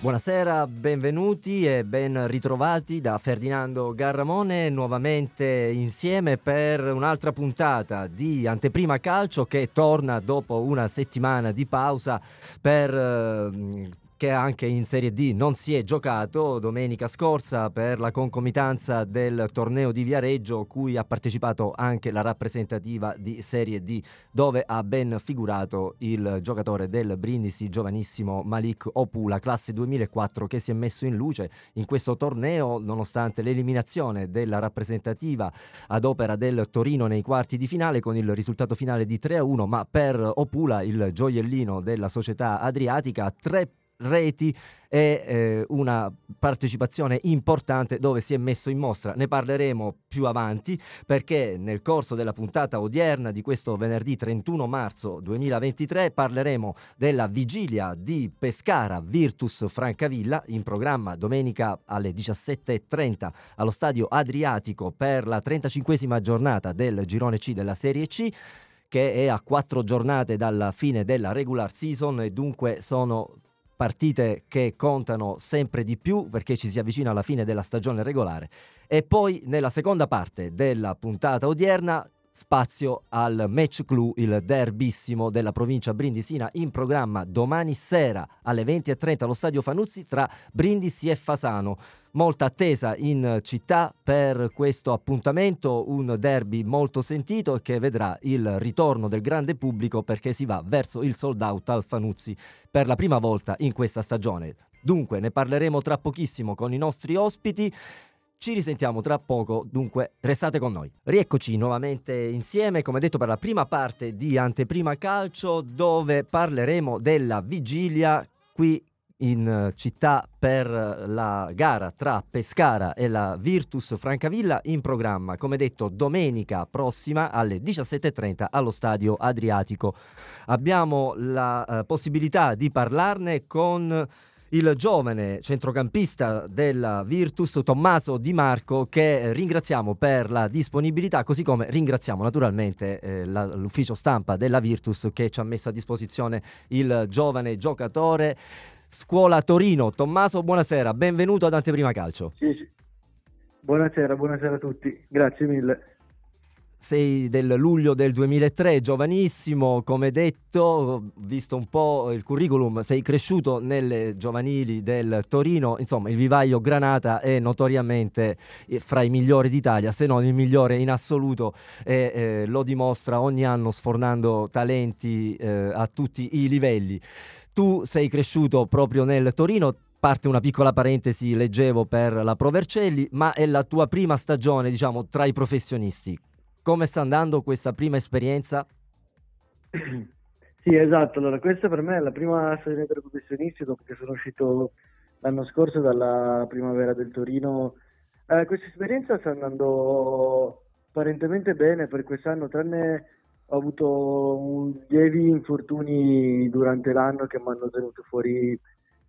Buonasera, benvenuti e ben ritrovati da Ferdinando Garramone nuovamente insieme per un'altra puntata di Anteprima Calcio che torna dopo una settimana di pausa per eh, che anche in Serie D non si è giocato domenica scorsa per la concomitanza del torneo di Viareggio cui ha partecipato anche la rappresentativa di Serie D dove ha ben figurato il giocatore del Brindisi giovanissimo Malik Opula classe 2004 che si è messo in luce in questo torneo nonostante l'eliminazione della rappresentativa ad opera del Torino nei quarti di finale con il risultato finale di 3-1 ma per Opula il gioiellino della società adriatica tre reti e eh, una partecipazione importante dove si è messo in mostra. Ne parleremo più avanti perché nel corso della puntata odierna di questo venerdì 31 marzo 2023 parleremo della vigilia di Pescara Virtus Francavilla in programma domenica alle 17.30 allo stadio Adriatico per la 35esima giornata del girone C della Serie C che è a quattro giornate dalla fine della regular season e dunque sono partite che contano sempre di più perché ci si avvicina alla fine della stagione regolare. E poi nella seconda parte della puntata odierna spazio al match clou, il derbissimo della provincia brindisina in programma domani sera alle 20.30 allo stadio Fanuzzi tra Brindisi e Fasano. Molta attesa in città per questo appuntamento, un derby molto sentito che vedrà il ritorno del grande pubblico perché si va verso il sold out al Fanuzzi per la prima volta in questa stagione. Dunque ne parleremo tra pochissimo con i nostri ospiti. Ci risentiamo tra poco, dunque restate con noi. Rieccoci nuovamente insieme, come detto, per la prima parte di Anteprima Calcio, dove parleremo della vigilia qui in città per la gara tra Pescara e la Virtus Francavilla in programma, come detto, domenica prossima alle 17.30 allo stadio Adriatico. Abbiamo la uh, possibilità di parlarne con il giovane centrocampista della Virtus, Tommaso Di Marco, che ringraziamo per la disponibilità, così come ringraziamo naturalmente eh, la, l'ufficio stampa della Virtus che ci ha messo a disposizione il giovane giocatore. Scuola Torino, Tommaso, buonasera, benvenuto ad Anteprima Calcio. Sì, sì. Buonasera, buonasera a tutti, grazie mille sei del luglio del 2003, giovanissimo, come detto, visto un po' il curriculum, sei cresciuto nelle giovanili del Torino, insomma il vivaio Granata è notoriamente eh, fra i migliori d'Italia, se non il migliore in assoluto e eh, lo dimostra ogni anno sfornando talenti eh, a tutti i livelli. Tu sei cresciuto proprio nel Torino, parte una piccola parentesi, leggevo per la Provercelli, ma è la tua prima stagione, diciamo, tra i professionisti. Come sta andando questa prima esperienza? Sì, esatto. Allora, questa per me è la prima stagione per professionisti dopo che sono uscito l'anno scorso dalla primavera del Torino. Eh, questa esperienza sta andando apparentemente bene per quest'anno, tranne ho avuto lievi infortuni durante l'anno che mi hanno tenuto fuori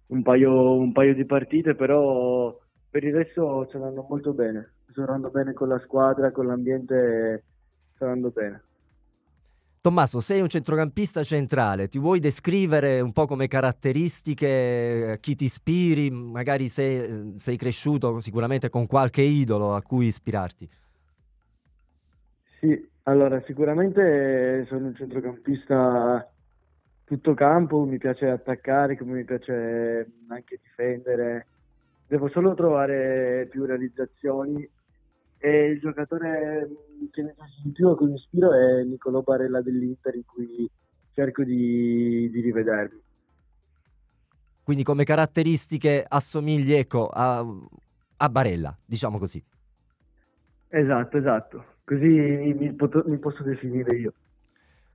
un paio, un paio di partite, però per il resto sta andando molto bene. Sto andando bene con la squadra, con l'ambiente, sta andando bene. Tommaso, sei un centrocampista centrale, ti vuoi descrivere un po' come caratteristiche, chi ti ispiri, magari sei, sei cresciuto sicuramente con qualche idolo a cui ispirarti? Sì, allora sicuramente sono un centrocampista tutto campo, mi piace attaccare, come mi piace anche difendere, devo solo trovare più realizzazioni e il giocatore che mi piace di più a cui mi ispiro è Nicolò Barella dell'Inter in cui cerco di, di rivedermi. Quindi come caratteristiche assomigli ecco, a, a Barella, diciamo così. Esatto, esatto, così mi, mi, mi posso definire io.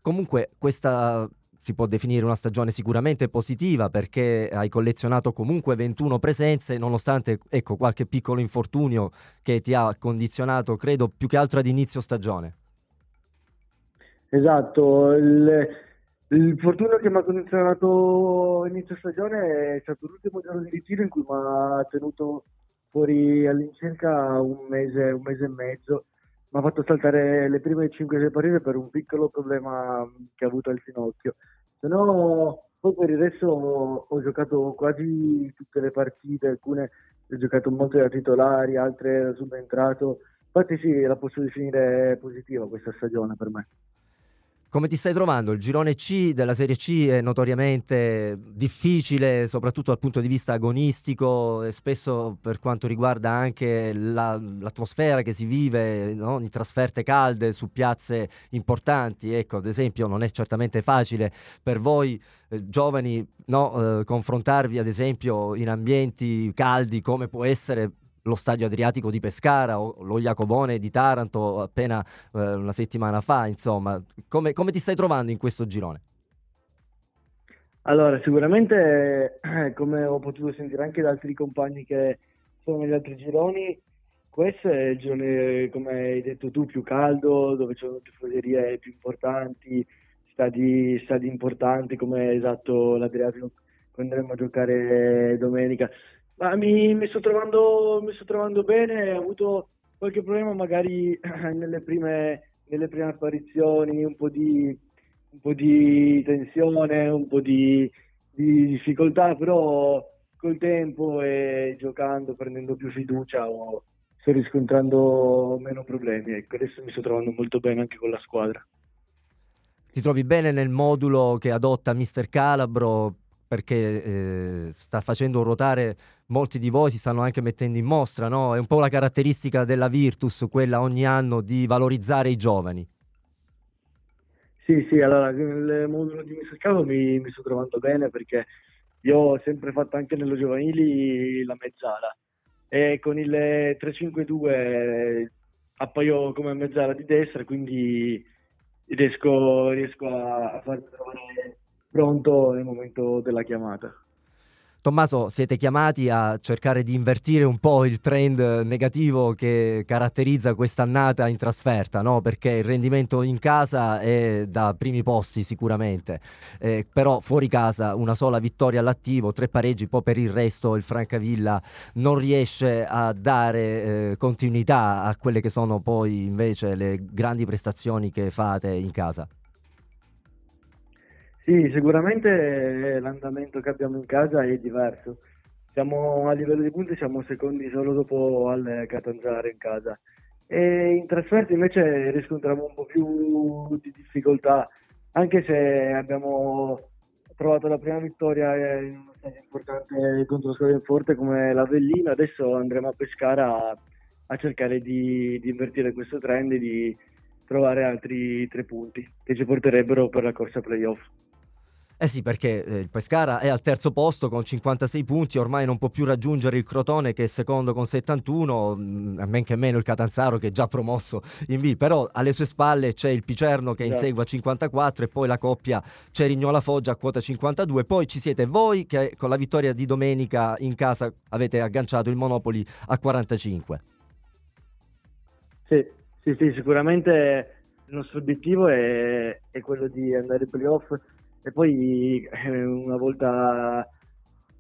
Comunque questa si può definire una stagione sicuramente positiva perché hai collezionato comunque 21 presenze nonostante ecco, qualche piccolo infortunio che ti ha condizionato credo più che altro ad inizio stagione. Esatto, il, l'infortunio che mi ha condizionato inizio stagione è stato l'ultimo giorno di ritiro in cui mi ha tenuto fuori all'incirca un mese, un mese e mezzo mi ha fatto saltare le prime 5-6 partite per un piccolo problema che ha avuto al ginocchio. Se no Poi per il resto ho, ho giocato quasi tutte le partite, alcune ho giocato molto da titolari, altre da subentrato. Infatti sì, la posso definire positiva questa stagione per me. Come ti stai trovando? Il girone C della Serie C è notoriamente difficile, soprattutto dal punto di vista agonistico e spesso per quanto riguarda anche la, l'atmosfera che si vive no? in trasferte calde su piazze importanti. Ecco, ad esempio, non è certamente facile per voi eh, giovani no? eh, confrontarvi, ad esempio, in ambienti caldi come può essere lo stadio Adriatico di Pescara o lo Iacobone di Taranto appena eh, una settimana fa, insomma, come, come, ti stai trovando in questo girone? Allora, sicuramente, eh, come ho potuto sentire anche da altri compagni che sono negli altri gironi, questo è il girone, come hai detto tu, più caldo, dove ci sono tifoserie più importanti, stadi, stadi importanti come esatto l'Adriatico quando andremo a giocare domenica. Ma mi, mi, sto trovando, mi sto trovando bene, ho avuto qualche problema magari nelle prime, nelle prime apparizioni, un po' di, un po' di tensione, un po' di, di, difficoltà, però col tempo e giocando, prendendo più fiducia, ho, sto riscontrando meno problemi. Ecco, adesso mi sto trovando molto bene anche con la squadra. Ti trovi bene nel modulo che adotta Mister Calabro perché eh, sta facendo ruotare molti di voi, si stanno anche mettendo in mostra, no? È un po' la caratteristica della Virtus, quella ogni anno di valorizzare i giovani. Sì, sì, allora nel modulo di Messaccavo mi, mi sto trovando bene perché io ho sempre fatto anche nello giovanili la mezzala e con il 352 appaio come mezzala di destra, quindi riesco, riesco a, a farmi trovare pronto nel momento della chiamata. Tommaso, siete chiamati a cercare di invertire un po' il trend negativo che caratterizza quest'annata in trasferta, no? perché il rendimento in casa è da primi posti sicuramente, eh, però fuori casa una sola vittoria all'attivo, tre pareggi, poi per il resto il Francavilla non riesce a dare eh, continuità a quelle che sono poi invece le grandi prestazioni che fate in casa. Sì, sicuramente l'andamento che abbiamo in casa è diverso. Siamo a livello di punti siamo secondi solo dopo al Catanzaro in casa. E in trasferta invece riscontriamo un po' più di difficoltà, anche se abbiamo trovato la prima vittoria in uno stadio importante contro squadra forte come l'Avellino, adesso andremo a Pescara a, a cercare di, di, invertire questo trend e di trovare altri tre punti che ci porterebbero per la corsa playoff. Eh sì, perché eh, il Pescara è al terzo posto con 56 punti, ormai non può più raggiungere il Crotone che è secondo con 71, mh, a men che meno il Catanzaro che è già promosso in B, però alle sue spalle c'è il Picerno che insegue a 54 e poi la coppia Cerignola Foggia a quota 52, poi ci siete voi che con la vittoria di domenica in casa avete agganciato il Monopoli a 45. Sì, sì, sì sicuramente il nostro obiettivo è, è quello di andare ai playoff e poi eh, una volta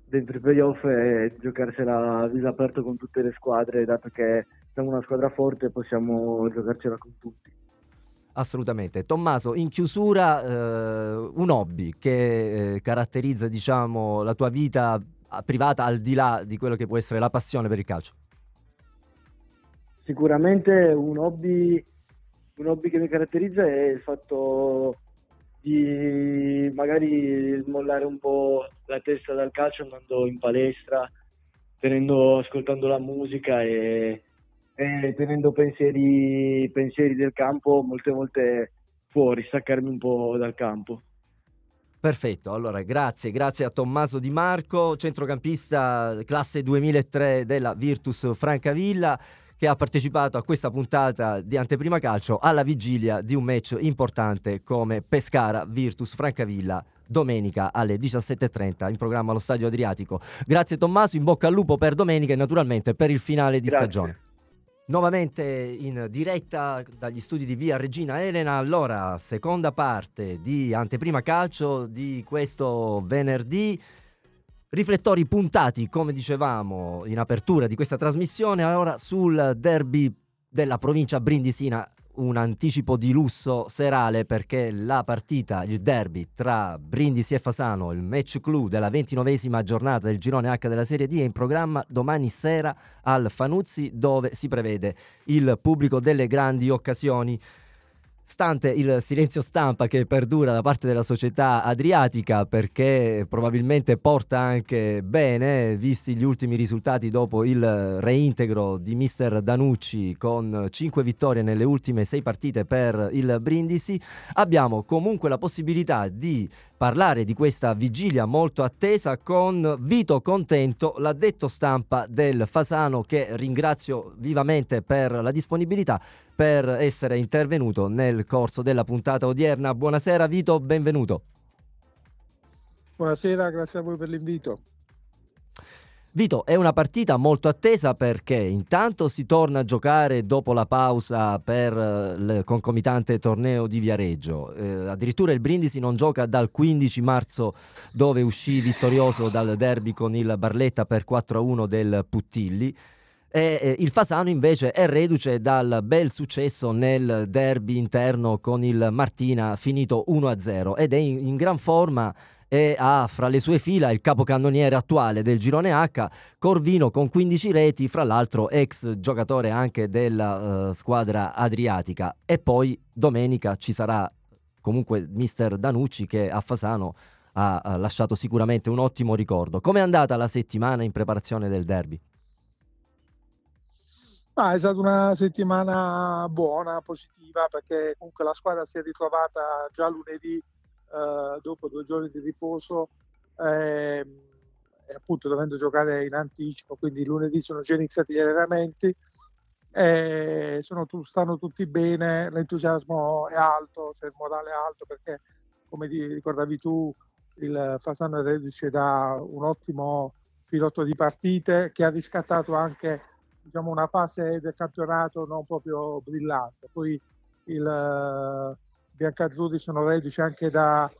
dentro i playoff eh, giocarsela a viso aperto con tutte le squadre, dato che siamo una squadra forte possiamo giocarcela con tutti. Assolutamente. Tommaso, in chiusura eh, un hobby che eh, caratterizza diciamo, la tua vita privata al di là di quello che può essere la passione per il calcio. Sicuramente un hobby, un hobby che mi caratterizza è il fatto di magari smollare un po' la testa dal calcio andando in palestra, tenendo, ascoltando la musica e, e tenendo pensieri, pensieri del campo molte volte fuori, staccarmi un po' dal campo. Perfetto, allora grazie, grazie a Tommaso Di Marco, centrocampista classe 2003 della Virtus Francavilla che ha partecipato a questa puntata di Anteprima Calcio alla vigilia di un match importante come Pescara Virtus Francavilla domenica alle 17.30 in programma allo Stadio Adriatico. Grazie Tommaso, in bocca al lupo per domenica e naturalmente per il finale di Grazie. stagione. Nuovamente in diretta dagli studi di Via Regina Elena, allora seconda parte di Anteprima Calcio di questo venerdì. Riflettori puntati, come dicevamo in apertura di questa trasmissione, ora sul derby della provincia brindisina un anticipo di lusso serale perché la partita, il derby tra Brindisi e Fasano, il match clou della ventinovesima giornata del girone H della Serie D è in programma domani sera al Fanuzzi dove si prevede il pubblico delle grandi occasioni. Stante il silenzio stampa che perdura da parte della società adriatica perché probabilmente porta anche bene, visti gli ultimi risultati dopo il reintegro di mister Danucci con 5 vittorie nelle ultime 6 partite per il Brindisi, abbiamo comunque la possibilità di parlare di questa vigilia molto attesa con Vito Contento, l'addetto stampa del Fasano che ringrazio vivamente per la disponibilità per essere intervenuto nel corso della puntata odierna. Buonasera Vito, benvenuto. Buonasera, grazie a voi per l'invito. Vito, è una partita molto attesa perché intanto si torna a giocare dopo la pausa per eh, il concomitante torneo di Viareggio. Eh, addirittura il Brindisi non gioca dal 15 marzo dove uscì vittorioso dal derby con il Barletta per 4-1 del Puttilli. E, eh, il Fasano invece è reduce dal bel successo nel derby interno con il Martina finito 1-0 ed è in, gran forma e ha fra le sue fila il capocannoniere attuale del girone H, Corvino con 15 reti, fra l'altro ex giocatore anche della uh, squadra adriatica. E poi domenica ci sarà comunque mister Danucci che a Fasano ha, ha lasciato sicuramente un ottimo ricordo. Com'è andata la settimana in preparazione del derby? Ah, è stata una settimana buona, positiva, perché comunque la squadra si è ritrovata già lunedì eh, dopo due giorni di riposo eh, e appunto dovendo giocare in anticipo, quindi lunedì sono già iniziati gli allenamenti, eh, sono, stanno tutti bene, l'entusiasmo è alto, cioè il morale è alto perché come ricordavi tu il Fasano reduce da un ottimo filotto di partite che ha riscattato anche diciamo, una fase del campionato non proprio brillante. Poi il, biancazzurri sono reduci anche da,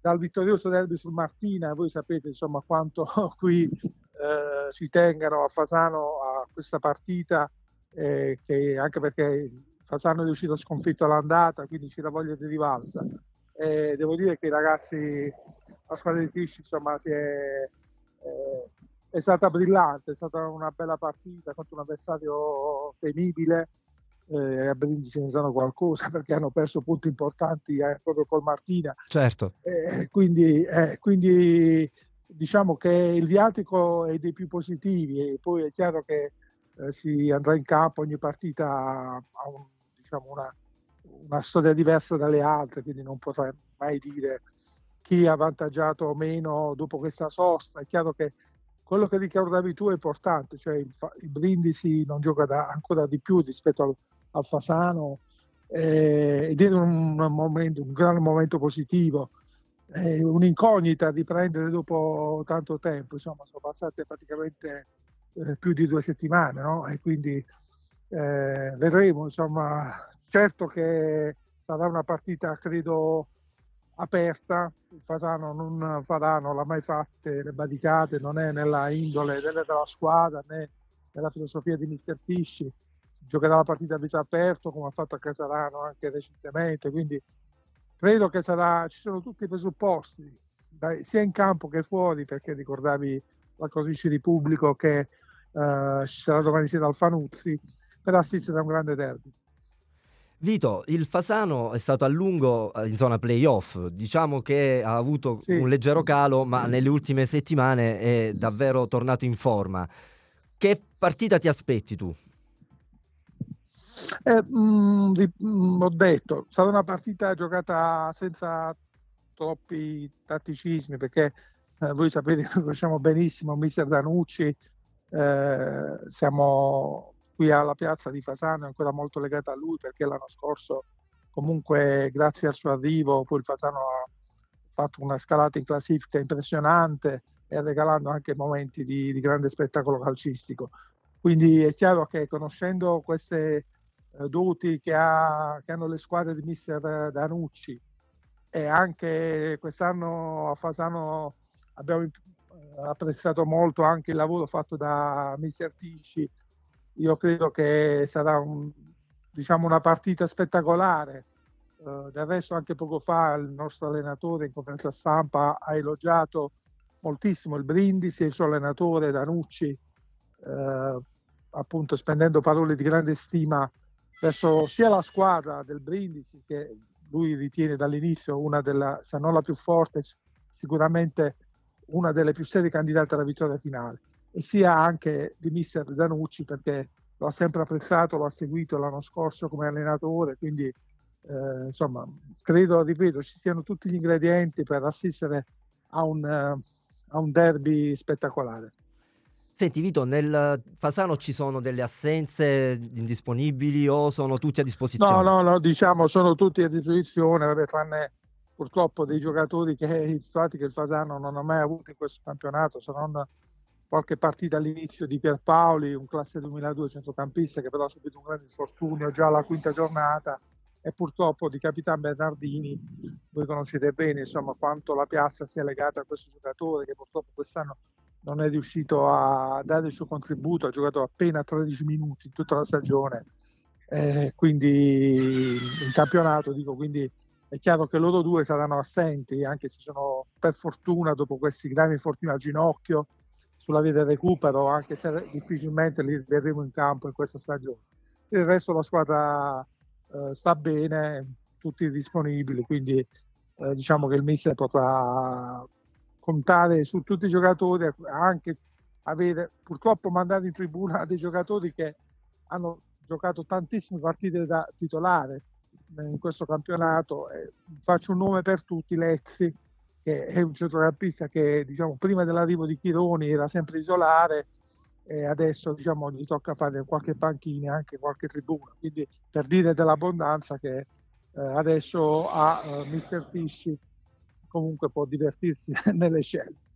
dal vittorioso derby sul Martina, voi sapete insomma quanto qui eh, ci tengano a Fasano a questa partita, eh, che, anche perché Fasano è riuscito sconfitto all'andata, quindi c'è la voglia di rivalsa. Eh, devo dire che i ragazzi, la squadra di Tisci insomma si è, eh, è stata brillante, è stata una bella partita contro un avversario temibile eh, a Brindisi ne sanno qualcosa perché hanno perso punti importanti eh, proprio col Martina. Certo. Eh, quindi, eh, quindi, diciamo che il viatico è dei più positivi e poi è chiaro che eh, si andrà in campo, ogni partita ha un, diciamo una, una, storia diversa dalle altre, quindi non potrei mai dire chi ha avvantaggiato o meno dopo questa sosta. È chiaro che quello che ricordavi tu è importante, cioè il, il Brindisi non gioca da, ancora di più rispetto al, al Fasano eh, ed era un, momento, un gran momento positivo, eh, un'incognita di prendere dopo tanto tempo, insomma sono passate praticamente eh, più di due settimane no? e quindi eh, vedremo, insomma certo che sarà una partita credo aperta, il Fasano non farà, non l'ha mai fatte le badicate, non è nella indole della squadra né nella filosofia di Mister Tisci giocherà la partita a viso aperto come ha fatto a Casarano anche recentemente, quindi credo che sarà, ci sono tutti i presupposti, dai, sia in campo che fuori, perché ricordavi la cosice di pubblico che uh, ci sarà domani sera al Fanuzzi, per assistere a un grande derby. Vito, il Fasano è stato a lungo eh, in zona playoff, diciamo che ha avuto sì. un leggero calo, ma nelle ultime settimane è davvero tornato in forma. Che partita ti aspetti tu? Eh, mh, mm, di, mh, mm, ho detto, è stata una partita giocata senza troppi tatticismi perché eh, voi sapete che conosciamo benissimo mister Danucci, eh, siamo qui alla piazza di Fasano ancora molto legata a lui perché l'anno scorso comunque grazie al suo arrivo poi il Fasano ha fatto una scalata in classifica impressionante e regalando anche momenti di, di grande spettacolo calcistico. Quindi è chiaro che conoscendo queste eh, doti che, ha, che, hanno le squadre di mister Danucci e anche quest'anno a Fasano abbiamo eh, apprezzato molto anche il lavoro fatto da mister Tisci io credo che sarà un, diciamo una partita spettacolare. Uh, del resto anche poco fa il nostro allenatore in conferenza stampa ha elogiato moltissimo il Brindisi e il suo allenatore Danucci, uh, appunto spendendo parole di grande stima verso sia la squadra del Brindisi che lui ritiene dall'inizio una della, se non la più forte, sicuramente una delle più serie candidate alla vittoria finale, e sia anche di mister Danucci perché lo ha sempre apprezzato, lo ha seguito l'anno scorso come allenatore, quindi eh, insomma credo, ripeto, ci siano tutti gli ingredienti per assistere a un, uh, a un derby spettacolare. Senti Vito, nel Fasano ci sono delle assenze indisponibili o sono tutti a disposizione? No, no, no, diciamo sono tutti a disposizione, vabbè, tranne purtroppo dei giocatori che, che il Fasano non ha mai avuto in questo campionato, se non qualche partita all'inizio di Pierpaoli, un classe 2002 centrocampista che però ha subito un grande infortunio già alla quinta giornata e purtroppo di Capitan Bernardini, voi conoscete bene insomma, quanto la piazza sia legata a questo giocatore che purtroppo quest'anno non è riuscito a dare il suo contributo, ha giocato appena 13 minuti in tutta la stagione, eh, quindi in campionato dico, quindi è chiaro che loro due saranno assenti, anche se sono per fortuna dopo questi gravi infortuni al ginocchio sulla via del recupero, anche se difficilmente li vedremo in campo in questa stagione. Il resto la squadra eh, sta bene, tutti disponibili, quindi eh, diciamo che il mister potrà contare su tutti i giocatori, anche avere purtroppo mandare in tribuna dei giocatori che hanno giocato tantissime partite da titolare in questo campionato. Eh, faccio un nome per tutti, Lezzi, che è un centrocampista che diciamo, prima dell'arrivo di Chironi era sempre isolare e adesso diciamo, gli tocca fare qualche panchina, anche qualche tribuna. Quindi per dire dell'abbondanza che eh, adesso ha eh, Mister Fisci comunque può divertirsi nelle scelte.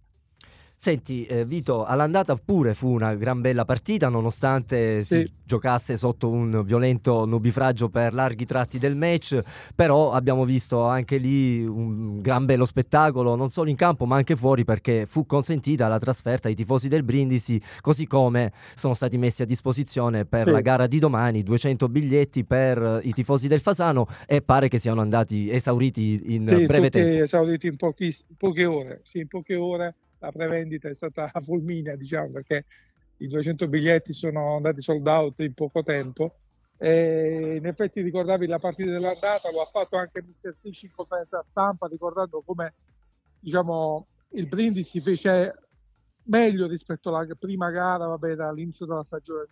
Senti, eh, Vito, all'andata pure fu una gran bella partita, nonostante sì. si giocasse sotto un violento nubifragio per larghi tratti del match, però abbiamo visto anche lì un gran bello spettacolo, non solo in campo ma anche fuori, perché fu consentita la trasferta ai tifosi del Brindisi, così come sono stati messi a disposizione per sì. la gara di domani 200 biglietti per i tifosi del Fasano e pare che siano andati esauriti in sì, breve tempo. esauriti in, pochi, poche ore, sì, in poche ore la prevendita è stata fulminea, diciamo, perché i 200 biglietti sono andati sold out in poco tempo. E in effetti ricordavi la partita dell'andata, lo ha fatto anche Mr. Fish in conferenza stampa, ricordando come diciamo, il Brindisi fece meglio rispetto alla prima gara vabbè, dall'inizio della stagione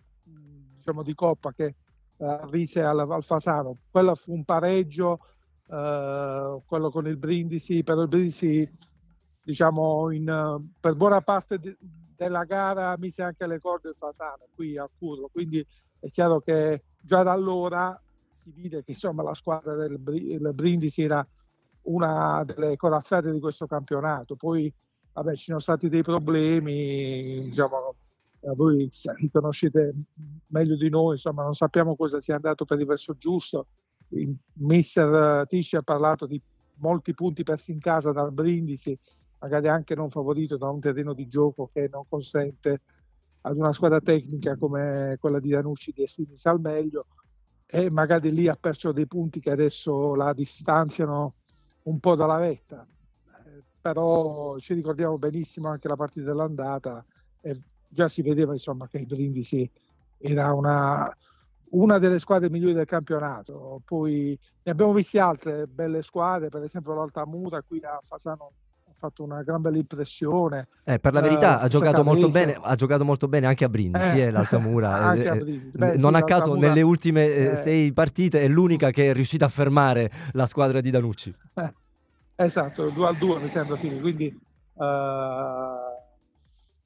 diciamo, di Coppa che arrise al, al Fasano. Quello fu un pareggio, uh, quello con il Brindisi, però il Brindisi diciamo, in, per buona parte de, della gara mise anche le corde il Fasano qui a Curlo, quindi è chiaro che già da allora si vide che insomma, la squadra del, del Brindisi era una delle corazzate di questo campionato. Poi vabbè, ci sono stati dei problemi, diciamo, eh, voi li conoscete meglio di noi, insomma, non sappiamo cosa sia andato per il verso giusto. Il mister Tisci ha parlato di molti punti persi in casa dal Brindisi magari anche non favorito da un terreno di gioco che non consente ad una squadra tecnica come quella di Danucci di esprimersi al meglio e magari lì ha perso dei punti che adesso la distanziano un po' dalla vetta. Eh, però ci ricordiamo benissimo anche la partita dell'andata e già si vedeva insomma che il Brindisi era una, una delle squadre migliori del campionato. Poi ne abbiamo viste altre belle squadre, per esempio l'Altamura qui a Fasano fatto una gran bella impressione. Eh, per la verità uh, ha, giocato molto bene, ha giocato molto bene anche a Brindisi, eh, eh, l'Altamura. Eh, eh, Beh, non sì, a caso nelle ultime eh, sei partite è l'unica che è riuscita a fermare la squadra di Danucci. esatto, 2 al 2 mi sembra fine, quindi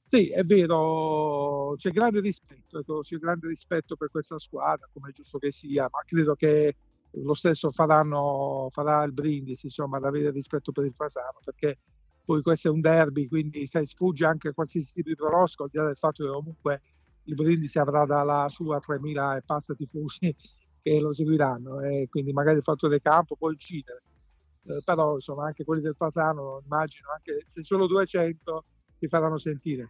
sì, è vero, c'è grande rispetto, ecco, c'è grande rispetto per questa squadra, come è giusto che sia, ma credo che lo stesso faranno, farà il Brindisi, insomma, ad avere rispetto per il Fasano, perché poi questo è un derby, quindi sai, sfugge anche qualsiasi tipo di pronosco, al di là del fatto che comunque il Brindisi avrà dalla sua 3.000 e passa tifosi che lo seguiranno e quindi magari il fatto del campo può incidere. Eh, però insomma anche quelli del Fasano immagino anche se solo 200 si faranno sentire.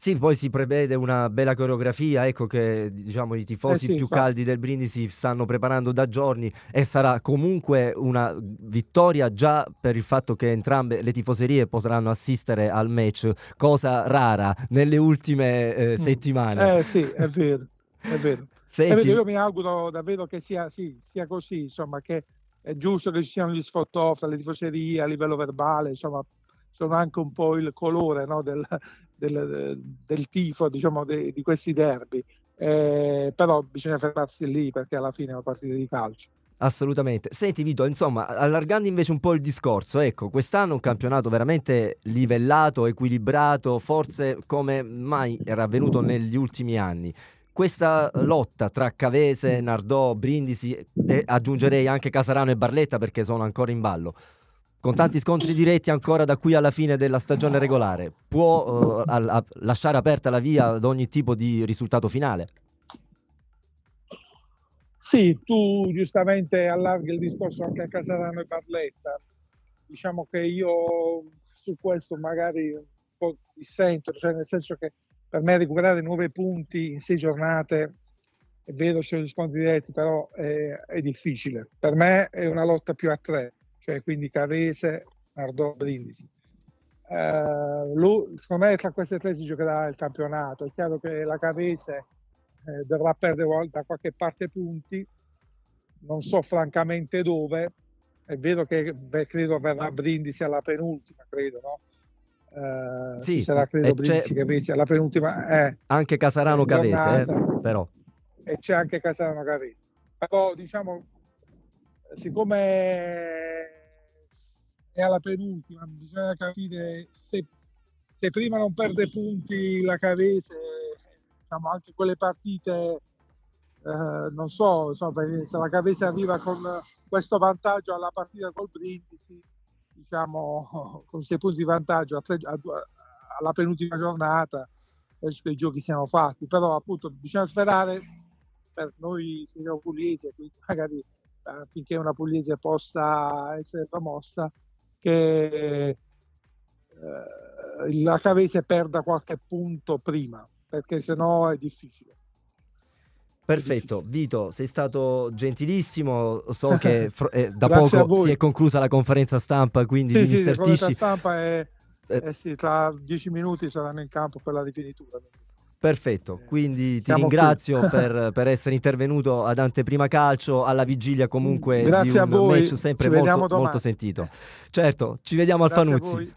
Sì, poi si prevede una bella coreografia, ecco che diciamo i tifosi Eh sì, più infatti. caldi del Brindisi stanno preparando da giorni e sarà comunque una vittoria già per il fatto che entrambe le tifoserie potranno assistere al match, cosa rara nelle ultime eh, Mm. settimane. Eh sì, è vero, è vero. È Senti, vero, io mi auguro davvero che sia, sì, sia così, insomma, che è giusto che ci siano gli sfottò fra le tifoserie a livello verbale, insomma, sono anche un po' il colore no, del, del- del tifo, diciamo, de- di questi derby. Eh, però bisogna fermarsi lì perché alla fine è una partita di calcio. Assolutamente. Senti Vito, insomma, allargando invece un po' il discorso, ecco, quest'anno un campionato veramente livellato, equilibrato, forse come mai era avvenuto negli ultimi anni. Questa lotta tra Cavese, Nardò, Brindisi e aggiungerei anche Casarano e Barletta perché sono ancora in ballo. Con tanti scontri diretti ancora da qui alla fine della stagione regolare, può eh, al- a- lasciare aperta la via ad ogni tipo di risultato finale? Sì, tu giustamente allarghi il discorso anche a Casarano e Barletta. Diciamo che io su questo magari un po' dissento, cioè nel senso che per me recuperare nove punti in sei giornate, è vero ci sono gli scontri diretti, però è, è difficile. Per me è una lotta più a tre, cioè quindi Cavese, Nardò, Brindisi. Eh, lu- secondo me tra queste tre si giocherà il campionato. È chiaro che la Cavese eh, dovrà perdere da qualche parte punti, non so francamente dove. È vero che beh, credo verrà Brindisi alla penultima, credo, no? Eh, Sì, sarà credo e c'è- Brindisi che Cavesi alla penultima, eh, Anche Casarano Cavese, eh, però. e c'è anche Casano Cavesi. Però diciamo, siccome è alla penultima, bisogna capire se, se prima non perde punti la Cavese, diciamo anche quelle partite, eh, non so, insomma, se la Cavese arriva con questo vantaggio alla partita col Brindisi, diciamo con 6 punti di vantaggio a tre- a due- alla penultima giornata, penso che i giochi siano fatti, però appunto bisogna sperare per noi siamo pugliesi, quindi magari eh, finché una pugliese possa essere promossa, che eh, la Cavese perda qualche punto prima, perché sennò è difficile. Perfetto, Vito, sei stato gentilissimo. So che fr- eh, da poco si è conclusa la conferenza stampa, quindi Sì, sì, la Tisci. stampa è, Eh. eh sì, tra dieci minuti saranno in campo per la rifinitura. Perfetto, Eh, quindi ti siamo ringrazio per, per essere intervenuto ad Anteprima Calcio, alla vigilia comunque Grazie di un match sempre molto, molto sentito. Certo, ci vediamo al Grazie a Fanuzzi.